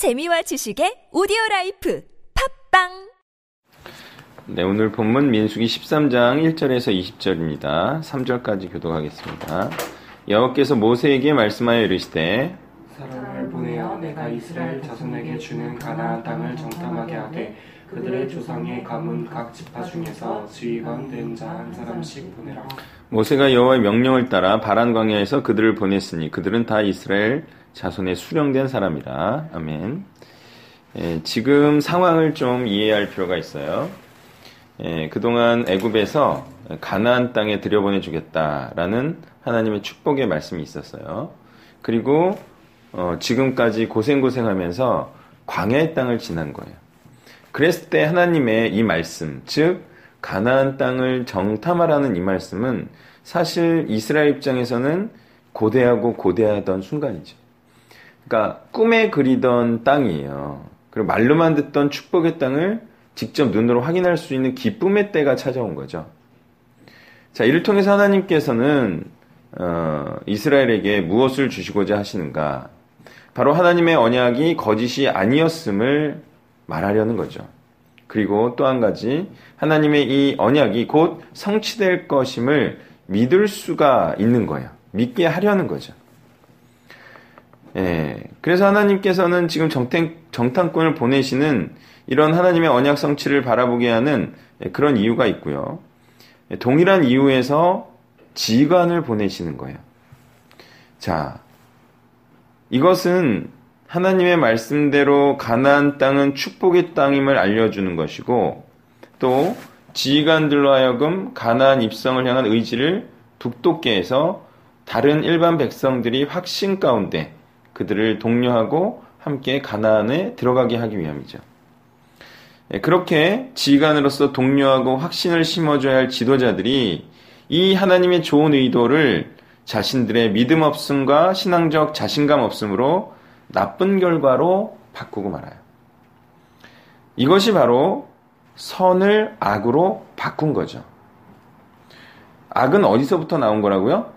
재미와 지식의 오디오 라이프 팟빵 네, 오늘 본문 민수기 13장 1절에서 20절입니다. 3절까지 교독하겠습니다. 여호와께서 모세에게 말씀하여 이르시되 사람을 보내어 내가 이스라엘 자손에게 주는 가나안 땅을 정탐하게 하되 그들의 조상의 가문 각 지파 중에서 지휘관 된 자 한 사람씩 보내라. 모세가 여호와의 명령을 따라 바란 광야에서 그들을 보냈으니 그들은 다 이스라엘 자손의 수령된 사람이라. 아멘. 예, 지금 상황을 좀 이해할 필요가 있어요. 예, 그동안 애굽에서 가나안 땅에 들여보내 주겠다라는 하나님의 축복의 말씀이 있었어요. 그리고 어, 지금까지 고생고생하면서 광야의 땅을 지난 거예요. 그랬을 때 하나님의 이 말씀, 즉 가나안 땅을 정탐하라는 이 말씀은 사실 이스라엘 입장에서는 고대하고 고대하던 순간이죠. 그러니까 꿈에 그리던 땅이에요. 그리고 말로만 듣던 축복의 땅을 직접 눈으로 확인할 수 있는 기쁨의 때가 찾아온 거죠. 자, 이를 통해서 하나님께서는 어, 이스라엘에게 무엇을 주시고자 하시는가? 바로 하나님의 언약이 거짓이 아니었음을 말하려는 거죠. 그리고 또 한 가지 하나님의 이 언약이 곧 성취될 것임을 믿을 수가 있는 거예요. 믿게 하려는 거죠. 예, 그래서 하나님께서는 지금 정탱, 정탐꾼을 보내시는 이런 하나님의 언약 성취를 바라보게 하는 그런 이유가 있고요. 동일한 이유에서 지관을 보내시는 거예요. 자, 이것은 하나님의 말씀대로 가나안 땅은 축복의 땅임을 알려주는 것이고 또 지휘관들로 하여금 가나안 입성을 향한 의지를 북돋게 해서 다른 일반 백성들이 확신 가운데 그들을 독려하고 함께 가나안에 들어가게 하기 위함이죠. 예, 그렇게 지휘관으로서 독려하고 확신을 심어줘야 할 지도자들이 이 하나님의 좋은 의도를 자신들의 믿음 없음과 신앙적 자신감 없음으로 나쁜 결과로 바꾸고 말아요. 이것이 바로 선을 악으로 바꾼 거죠. 악은 어디서부터 나온 거라고요?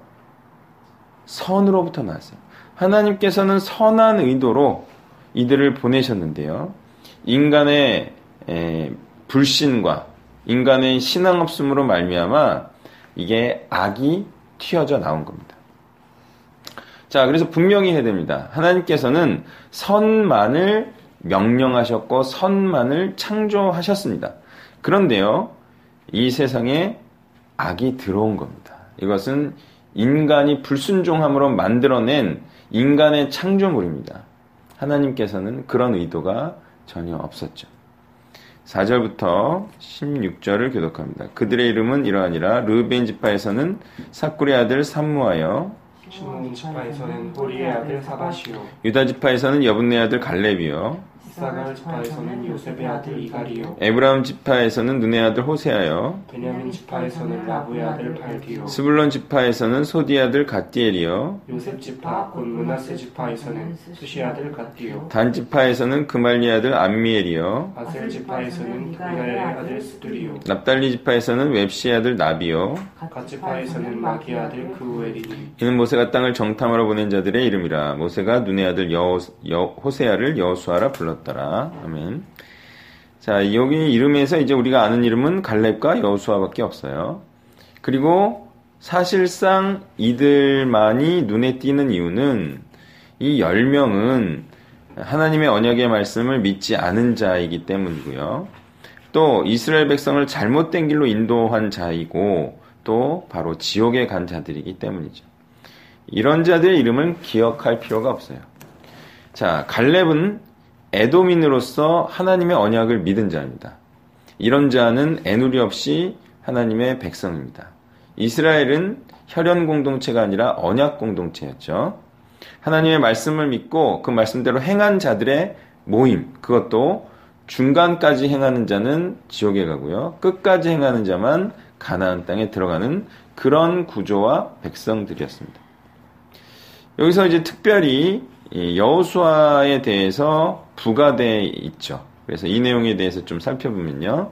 선으로부터 나왔어요. 하나님께서는 선한 의도로 이들을 보내셨는데요. 인간의 불신과 인간의 신앙 없음으로 말미암아 이게 악이 튀어져 나온 겁니다. 자, 그래서 분명히 해야 됩니다. 하나님께서는 선만을 명령하셨고 선만을 창조하셨습니다. 그런데요, 이 세상에 악이 들어온 겁니다. 이것은 인간이 불순종함으로 만들어낸 인간의 창조물입니다. 하나님께서는 그런 의도가 전혀 없었죠. 4절부터 16절을 교독합니다. 그들의 이름은 이러하니라 르벤 지파에서는 사꾸리 아들 삼무하여 시므온 지파에서는 호리의 아들 사밧이요 유다 지파에서는 여분네 아들 갈렙이요 이사갈 지파에서는 요셉의 아들 이갈이요. 에브라임 지파에서는 눈의 아들 호세아요. 베냐민 지파에서는 라부의 아들 발디요. 스불론 지파에서는 소디 아들 갓디엘이요. 요셉 지파 곧 므낫세 지파에서는 수시 아들 갓디요. 단 지파에서는 그말리 아들 암미엘이요. 아셀 지파에서는 미가엘의 아들 스둘이요. 납달리 지파에서는 웝시 아들 나비요. 갓 지파에서는 마기 아들 그우엘이니. 이는 모세가 땅을 정탐하러 보낸 자들의 이름이라. 모세가 눈의 아들 여, 여 호세아를 여호수아라 불렀 더라 아멘 자 여기 이름에서 이제 우리가 아는 이름은 갈렙과 여호수아밖에 없어요 그리고 사실상 이들만이 눈에 띄는 이유는 이 10명은 하나님의 언약의 말씀을 믿지 않은 자이기 때문이고요. 또 이스라엘 백성을 잘못된 길로 인도한 자이고 또 바로 지옥에 간 자들이기 때문이죠. 이런 자들의 이름은 기억할 필요가 없어요. 자, 갈렙은 에도민으로서 하나님의 언약을 믿은 자입니다. 이런 자는 애누리 없이 하나님의 백성입니다. 이스라엘은 혈연 공동체가 아니라 언약 공동체였죠. 하나님의 말씀을 믿고 그 말씀대로 행한 자들의 모임, 그것도 중간까지 행하는 자는 지옥에 가고요. 끝까지 행하는 자만 가나안 땅에 들어가는 그런 구조와 백성들이었습니다. 여기서 이제 특별히 여호수아에 대해서 부가돼 있죠. 그래서 이 내용에 대해서 좀 살펴보면요.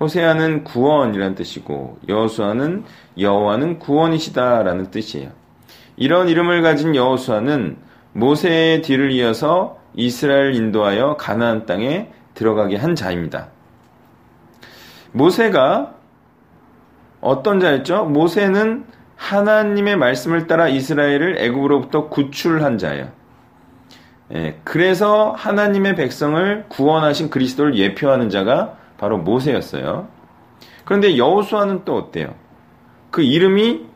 호세아는 구원이라는 뜻이고 여호수아는 여호와는 구원이시다라는 뜻이에요. 이런 이름을 가진 여호수아는 모세의 뒤를 이어서 이스라엘 인도하여 가나안 땅에 들어가게 한 자입니다. 모세가 어떤 자였죠? 모세는 하나님의 말씀을 따라 이스라엘을 애굽으로부터 구출한 자예요. 예, 그래서 하나님의 백성을 구원하신 그리스도를 예표하는 자가 바로 모세였어요. 그런데 여호수아는 또 어때요? 그 이름이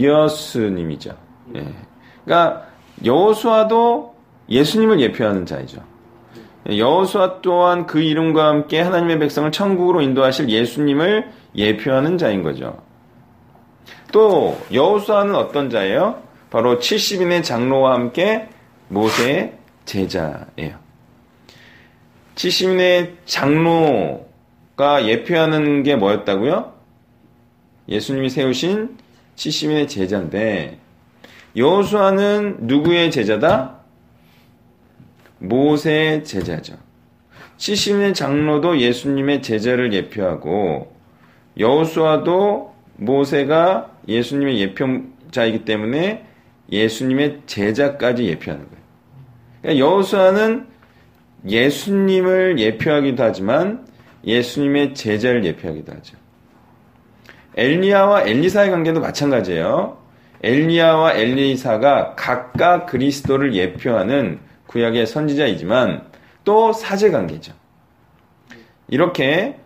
여수님이죠. 예. 그러니까 여호수아도 예수님을 예표하는 자이죠. 여호수아 또한 그 이름과 함께 하나님의 백성을 천국으로 인도하실 예수님을 예표하는 자인 거죠. 또 여호수아는 어떤 자예요? 바로 70인의 장로와 함께 모세의 제자예요. 70인의 장로가 예표하는 게 뭐였다고요? 예수님이 세우신 70인의 제자인데 여호수아는 누구의 제자다? 모세의 제자죠. 70인의 장로도 예수님의 제자를 예표하고 여호수아도 모세가 예수님의 예표자이기 때문에 예수님의 제자까지 예표하는 거예요. 그러니까 여호수아는 예수님을 예표하기도 하지만 예수님의 제자를 예표하기도 하죠. 엘리야와 엘리사의 관계도 마찬가지예요. 엘리야와 엘리사가 각각 그리스도를 예표하는 구약의 선지자이지만 또 사제 관계죠. 이렇게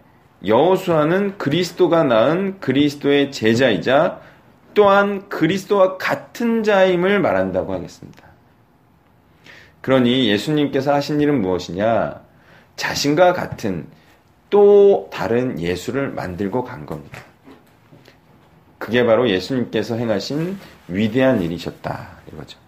여호수아는 그리스도가 낳은 그리스도의 제자이자 또한 그리스도와 같은 자임을 말한다고 하겠습니다. 그러니 예수님께서 하신 일은 무엇이냐? 자신과 같은 또 다른 예수를 만들고 간 겁니다. 그게 바로 예수님께서 행하신 위대한 일이셨다. 이거죠.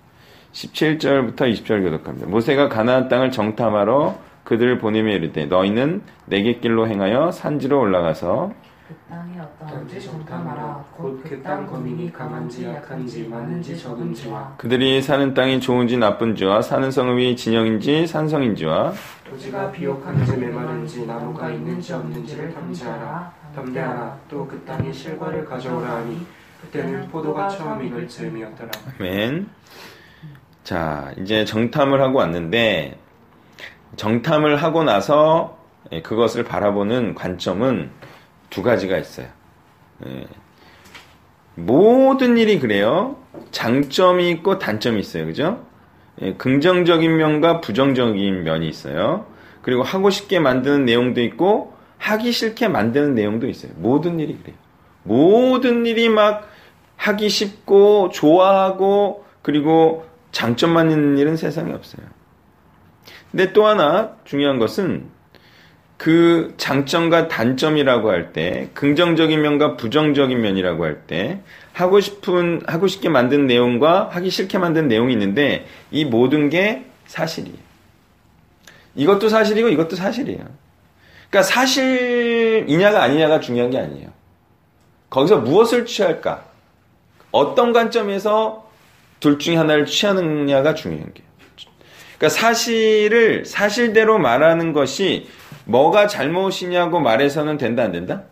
17절부터 20절 교독합니다. 모세가 가나안 땅을 정탐하러 그들을 보내며 이르되 너희는 내게 길로 행하여 산지로 올라가서 그 땅이 어떠한지 정탐하라. 곧 그 땅 거민이 강한지 약한지 많은지 적은지와 그들이 사는 땅이 좋은지 나쁜지와 사는 성읍이 진영인지 산성인지와 토지가 비옥한지 메마른지 나무가 있는지 없는지를 탐지하라. 담대하라. 또 그 땅에 실과를 가져오라 하니 그때는 포도가 처음 익을 즈음이었더라. 아멘. 자, 이제 정탐을 하고 왔는데 정탐을 하고 나서 예, 그것을 바라보는 관점은 두 가지가 있어요. 예. 모든 일이 그래요. 장점이 있고 단점이 있어요. 그죠? 예, 긍정적인 면과 부정적인 면이 있어요. 그리고 하고 싶게 만드는 내용도 있고 하기 싫게 만드는 내용도 있어요. 모든 일이 그래요. 모든 일이 막 하기 쉽고 좋아하고 그리고 장점만 있는 일은 세상에 없어요. 근데 또 하나 중요한 것은 그 장점과 단점이라고 할 때, 긍정적인 면과 부정적인 면이라고 할 때, 하고 싶은, 하고 싶게 만든 내용과 하기 싫게 만든 내용이 있는데, 이 모든 게 사실이에요. 이것도 사실이고 이것도 사실이에요. 그러니까 사실이냐가 아니냐가 중요한 게 아니에요. 거기서 무엇을 취할까? 어떤 관점에서 둘 중에 하나를 취하느냐가 중요한 게요. 그러니까 사실을 사실대로 말하는 것이 뭐가 잘못이냐고 말해서는 된다 안 된다?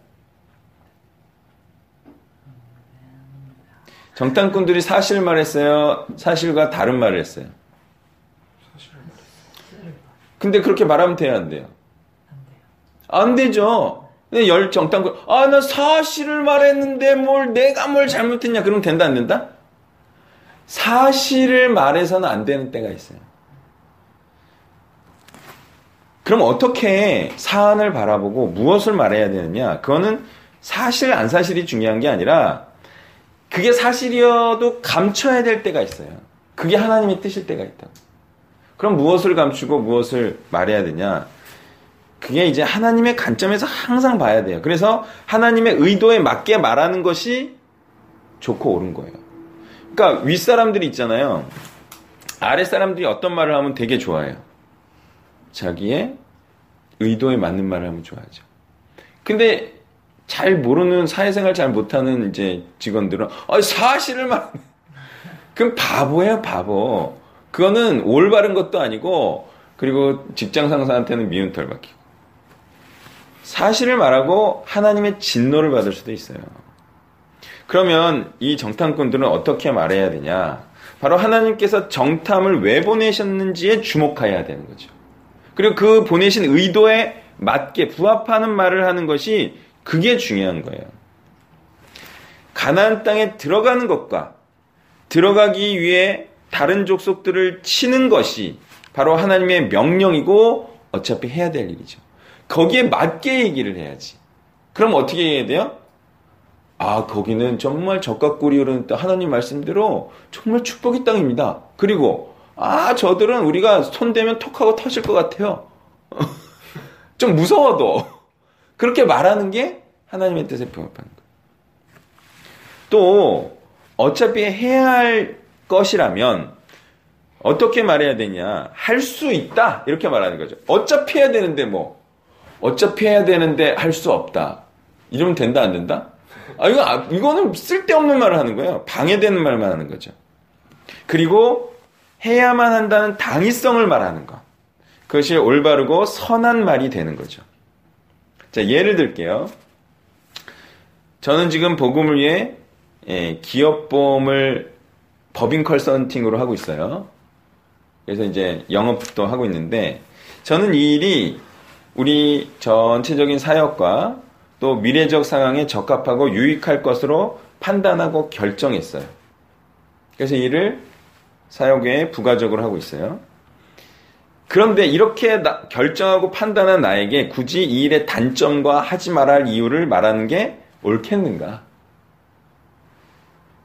정탐꾼들이 사실 말했어요. 사실과 다른 말을 했어요. 근데 그렇게 말하면 돼요, 안 돼요? 안 되죠. 열 정탐꾼, 아, 나 사실을 말했는데 뭘 내가 뭘 잘못했냐? 그러면 된다, 안 된다? 사실을 말해서는 안 되는 때가 있어요. 그럼 어떻게 사안을 바라보고 무엇을 말해야 되느냐? 그거는 사실 안 사실이 중요한 게 아니라 그게 사실이어도 감춰야 될 때가 있어요. 그게 하나님의 뜻일 때가 있다. 그럼 무엇을 감추고 무엇을 말해야 되냐? 그게 이제 하나님의 관점에서 항상 봐야 돼요. 그래서 하나님의 의도에 맞게 말하는 것이 좋고 옳은 거예요. 그러니까 윗사람들이 있잖아요. 아랫사람들이 어떤 말을 하면 되게 좋아해요. 자기의 의도에 맞는 말을 하면 좋아하죠. 근데 잘 모르는 사회생활 잘 못하는 이제 직원들은 아, 사실을 말 그럼 바보예요, 바보. 그거는 올바른 것도 아니고 그리고 직장 상사한테는 미운 털 박히고 사실을 말하고 하나님의 진노를 받을 수도 있어요. 그러면 이 정탐꾼들은 어떻게 말해야 되냐? 바로 하나님께서 정탐을 왜 보내셨는지에 주목해야 되는 거죠. 그리고 그 보내신 의도에 맞게 부합하는 말을 하는 것이 그게 중요한 거예요. 가나안 땅에 들어가는 것과 들어가기 위해 다른 족속들을 치는 것이 바로 하나님의 명령이고 어차피 해야 될 일이죠. 거기에 맞게 얘기를 해야지. 그럼 어떻게 해야 돼요? 아, 거기는 정말 적과 꿀이 흐르는 땅, 하나님 말씀대로 정말 축복의 땅입니다. 그리고, 아, 저들은 우리가 손대면 톡하고 터질 것 같아요. 좀 무서워도. 그렇게 말하는 게 하나님의 뜻에 부합하는 거예요. 또, 어차피 해야 할 것이라면, 어떻게 말해야 되냐? 할 수 있다. 이렇게 말하는 거죠. 어차피 해야 되는데 뭐. 어차피 해야 되는데 할 수 없다. 이러면 된다, 안 된다? 아, 이거, 아, 이거는 쓸데없는 말을 하는 거예요. 방해되는 말만 하는 거죠. 그리고 해야만 한다는 당위성을 말하는 것. 그것이 올바르고 선한 말이 되는 거죠. 자, 예를 들게요. 저는 지금 복음을 위해 예, 기업보험을 법인 컨설팅으로 하고 있어요. 그래서 이제 영업도 하고 있는데 저는 이 일이 우리 전체적인 사역과 또 미래적 상황에 적합하고 유익할 것으로 판단하고 결정했어요. 그래서 이를 사역에 부가적으로 하고 있어요. 그런데 이렇게 나, 결정하고 판단한 나에게 굳이 이 일의 단점과 하지 말아야 할 이유를 말하는 게 옳겠는가?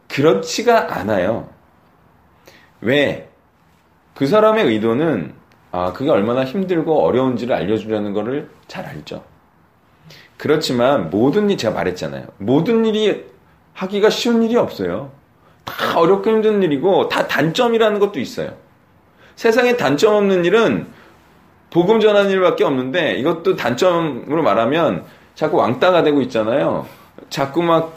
그렇지가 않아요. 왜? 그 사람의 의도는 아, 그게 얼마나 힘들고 어려운지를 알려주려는 것을 잘 알죠. 그렇지만 모든 일 제가 말했잖아요. 모든 일이 하기가 쉬운 일이 없어요. 다 어렵고 힘든 일이고 다 단점이라는 것도 있어요. 세상에 단점 없는 일은 복음 전하는 일밖에 없는데 이것도 단점으로 말하면 자꾸 왕따가 되고 있잖아요. 자꾸 막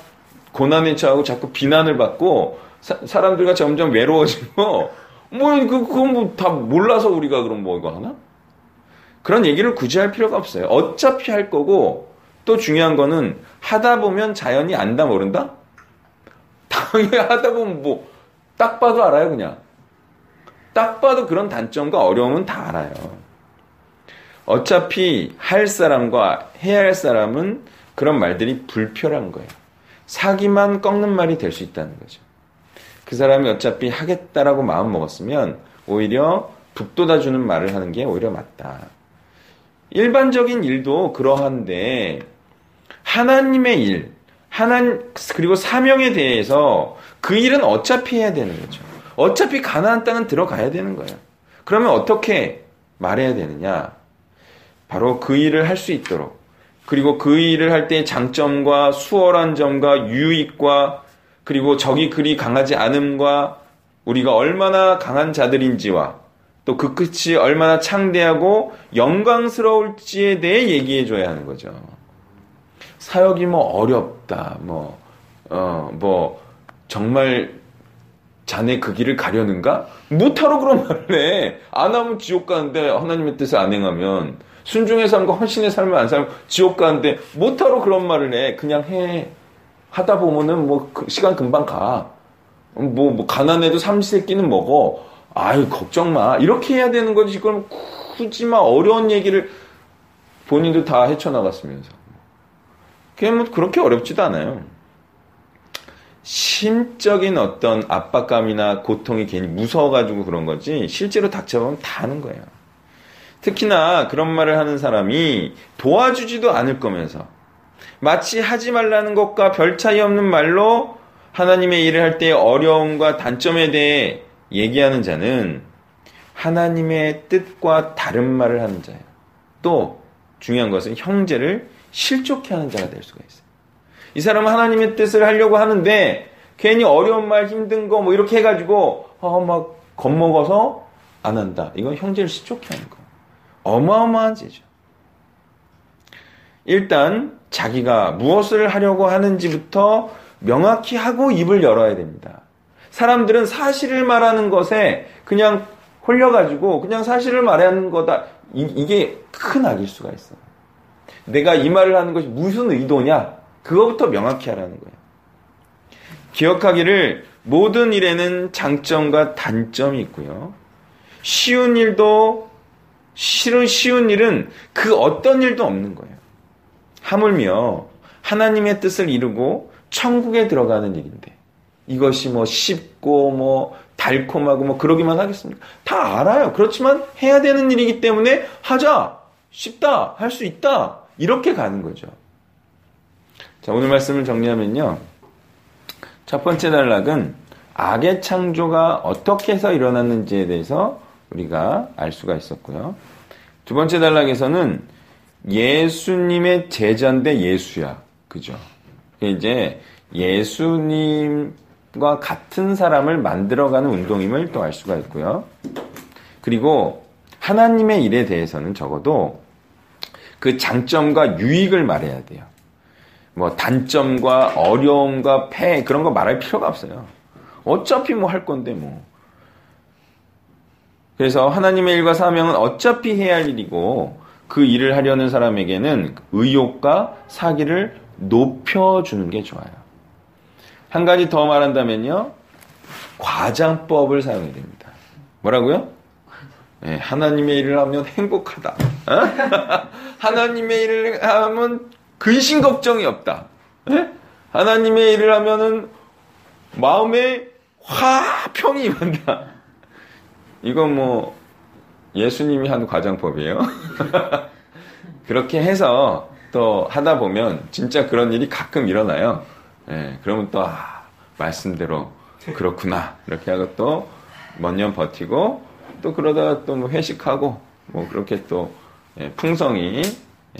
고난에 처하고 자꾸 비난을 받고 사, 람들과 점점 외로워지고 뭐 그, 그건 뭐 다 몰라서 우리가 그럼 뭐 이거 하나? 그런 얘기를 굳이 할 필요가 없어요. 어차피 할 거고 또 중요한 거는 하다 보면 자연히 안다 모른다? 당연히 하다 보면 뭐 딱 봐도 알아요 그냥. 딱 봐도 그런 단점과 어려움은 다 알아요. 어차피 할 사람과 해야 할 사람은 그런 말들이 불편한 거예요. 사기만 꺾는 말이 될 수 있다는 거죠. 그 사람이 어차피 하겠다라고 마음 먹었으면 오히려 북돋아주는 말을 하는 게 오히려 맞다. 일반적인 일도 그러한데 하나님의 일, 하나님 그리고 사명에 대해서 그 일은 어차피 해야 되는 거죠. 어차피 가나안 땅은 들어가야 되는 거예요. 그러면 어떻게 말해야 되느냐? 바로 그 일을 할 수 있도록 그리고 그 일을 할 때 장점과 수월한 점과 유익과 그리고 적이 그리 강하지 않음과 우리가 얼마나 강한 자들인지와 또 그 끝이 얼마나 창대하고 영광스러울지에 대해 얘기해 줘야 하는 거죠. 사역이 뭐 어렵다, 뭐, 어, 뭐, 정말 자네 그 길을 가려는가? 못하러 그런 말을 해. 안 하면 지옥 가는데 하나님의 뜻을 안 행하면 순종의 삶과 헌신의 삶을 안 살면 지옥 가는데 못하러 그런 말을 해. 그냥 해. 하다 보면은 뭐그 시간 금방 가. 뭐, 뭐 가난해도 삼시세끼는 먹어. 아유 걱정 마. 이렇게 해야 되는 거지. 그럼 굳이 막 어려운 얘기를 본인도 다 헤쳐나갔으면서. 그냥 뭐 그렇게 어렵지도 않아요. 심적인 어떤 압박감이나 고통이 괜히 무서워가지고 그런 거지 실제로 닥쳐보면 다 하는 거예요. 특히나 그런 말을 하는 사람이 도와주지도 않을 거면서 마치 하지 말라는 것과 별 차이 없는 말로 하나님의 일을 할때 어려움과 단점에 대해 얘기하는 자는 하나님의 뜻과 다른 말을 하는 자예요. 또 중요한 것은 형제를 실족해 하는 자가 될 수가 있어요. 이 사람은 하나님의 뜻을 하려고 하는데 괜히 어려운 말 힘든 거 뭐 이렇게 해가지고 어, 막 겁먹어서 안 한다. 이건 형제를 실족해 하는 거. 어마어마한 죄죠. 일단 자기가 무엇을 하려고 하는지부터 명확히 하고 입을 열어야 됩니다. 사람들은 사실을 말하는 것에 그냥 홀려가지고 그냥 사실을 말하는 거다. 이, 게큰 악일 수가 있어. 내가 이 말을 하는 것이 무슨 의도냐? 그거부터 명확히 하라는 거예요. 기억하기를 모든 일에는 장점과 단점이 있고요. 쉬운 일도 싫은 쉬운 일은 그 어떤 일도 없는 거예요. 하물며 하나님의 뜻을 이루고 천국에 들어가는 일인데 이것이 뭐 쉽고 뭐 달콤하고 뭐 그러기만 하겠습니까? 다 알아요. 그렇지만 해야 되는 일이기 때문에 하자. 쉽다. 할 수 있다. 이렇게 가는 거죠. 자, 오늘 말씀을 정리하면요. 첫 번째 단락은 악의 창조가 어떻게 해서 일어났는지에 대해서 우리가 알 수가 있었고요. 두 번째 단락에서는 예수님의 제자인데 예수야. 그죠? 이제 예수님과 같은 사람을 만들어가는 운동임을 또 알 수가 있고요. 그리고 하나님의 일에 대해서는 적어도 그 장점과 유익을 말해야 돼요. 뭐 단점과 어려움과 폐 그런 거 말할 필요가 없어요. 어차피 뭐 할 건데 뭐. 그래서 하나님의 일과 사명은 어차피 해야 할 일이고 그 일을 하려는 사람에게는 의욕과 사기를 높여주는 게 좋아요. 한 가지 더 말한다면요. 과장법을 사용해야 됩니다. 뭐라고요? 네, 하나님의 일을 하면 행복하다. 어? 하나님의 일을 하면 근심 걱정이 없다. 네? 하나님의 일을 하면은 마음에 화평이 임한다. 이건 뭐 예수님이 하는 과장법이에요. 그렇게 해서 또 하다 보면 진짜 그런 일이 가끔 일어나요. 예, 그러면 또 아, 말씀대로 그렇구나 이렇게 하고 또 몇 년 버티고 또 그러다가 또 뭐 회식하고 뭐 그렇게 또 예, 풍성히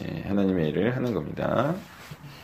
예, 하나님의 일을 하는 겁니다.